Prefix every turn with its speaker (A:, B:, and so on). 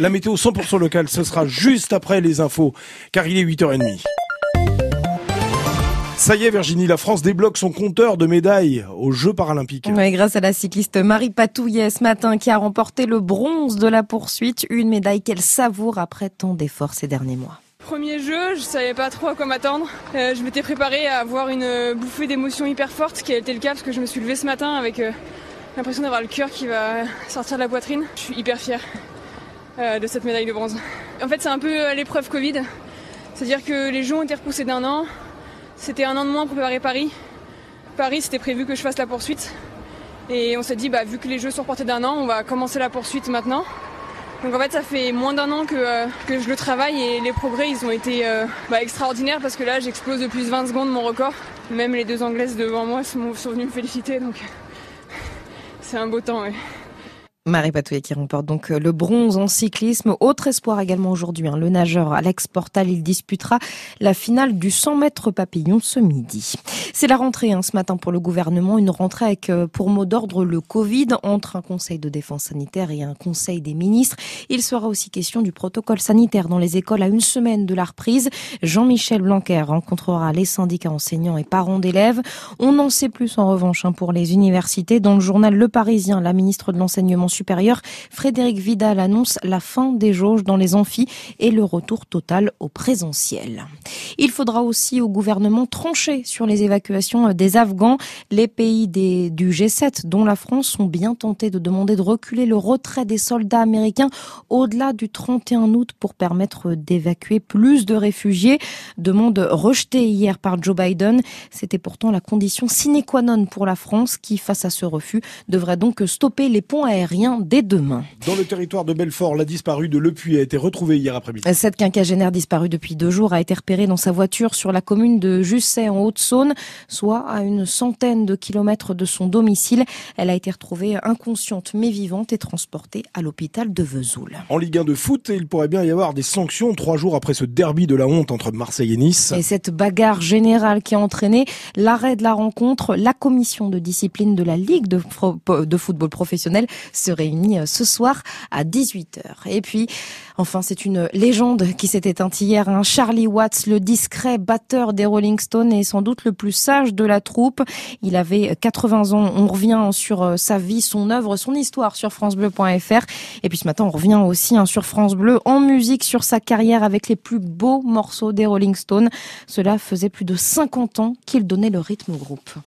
A: La météo 100% locale, ce sera juste après les infos, car il est 8h30. Ça y est, Virginie, la France débloque son compteur de médailles aux Jeux paralympiques.
B: Oui, grâce à la cycliste Marie Patouillet ce matin qui a remporté le bronze de la poursuite, une médaille qu'elle savoure après tant d'efforts ces derniers mois.
C: Premier jeu, je savais pas trop à quoi m'attendre. Euh, je m'étais préparée à avoir une bouffée d'émotions hyper forte, ce qui a été le cas parce que je me suis levée ce matin avec euh, l'impression d'avoir le cœur qui va sortir de la poitrine. Je suis hyper fière euh, de cette médaille de bronze. En fait, c'est un peu l'épreuve Covid. C'est-à-dire que les Jeux ont été repoussés d'un an. C'était un an de moins pour préparer Paris. Paris, c'était prévu que je fasse la poursuite. Et on s'est dit, bah, vu que les Jeux sont reportés d'un an, on va commencer la poursuite maintenant. Donc en fait, ça fait moins d'un an que, euh, je le travaille et les progrès, ils ont été euh, bah, extraordinaires parce que là, j'explose de plus 20 secondes mon record. Même les deux Anglaises devant moi sont, sont venues me féliciter, donc c'est un beau temps.
B: Marie Patouillet qui remporte donc euh, le bronze en cyclisme. Autre espoir également aujourd'hui, hein, le nageur Alex Portal, il disputera la finale du 100 mètres papillon ce midi. C'est la rentrée hein, ce matin pour le gouvernement, une rentrée avec euh, pour mot d'ordre le Covid entre un conseil de défense sanitaire et un conseil des ministres. Il sera aussi question du protocole sanitaire dans les écoles à une semaine de la reprise. Jean-Michel Blanquer rencontrera les syndicats enseignants et parents d'élèves. On en sait plus en revanche hein, pour les universités. Dans le journal Le Parisien, la ministre de l'enseignement Frédéric Vidal annonce la fin des jauges dans les amphis et le retour total au présentiel. Il faudra aussi au gouvernement trancher sur les évacuations des Afghans. Les pays du G7, dont la France, sont bien tentés de demander de reculer le retrait des soldats américains au-delà du 31 août pour permettre d'évacuer plus de réfugiés. Demande rejetée hier par Joe Biden. C'était pourtant la condition sine qua non pour la France qui, face à ce refus, devrait donc stopper les ponts aériens dès demain.
A: Dans le territoire de Belfort, la disparue de Lepuy a été retrouvée hier après-midi.
B: Cette quinquagénaire disparue depuis deux jours a été repérée dans sa voiture sur la commune de Jusset en Haute-Saône, soit à une centaine de kilomètres de son domicile. Elle a été retrouvée inconsciente mais vivante et transportée à l'hôpital de Vesoul.
A: En Ligue 1 de foot, il pourrait bien y avoir des sanctions trois jours après ce derby de la honte entre Marseille et Nice.
B: Et cette bagarre générale qui a entraîné l'arrêt de la rencontre, la commission de discipline de la Ligue de, de football professionnel se réunis euh, ce soir à 18h. Et puis, enfin, c'est une légende qui s'est éteinte hier. Hein. Charlie Watts, le discret batteur des Rolling Stones, est sans doute le plus sage de la troupe. Il avait 80 ans. On revient sur euh, sa vie, son œuvre, son histoire sur francebleu.fr. Et puis ce matin, on revient aussi hein, sur France Bleu en musique sur sa carrière avec les plus beaux morceaux des Rolling Stones. Cela faisait plus de 50 ans qu'il donnait le rythme au groupe.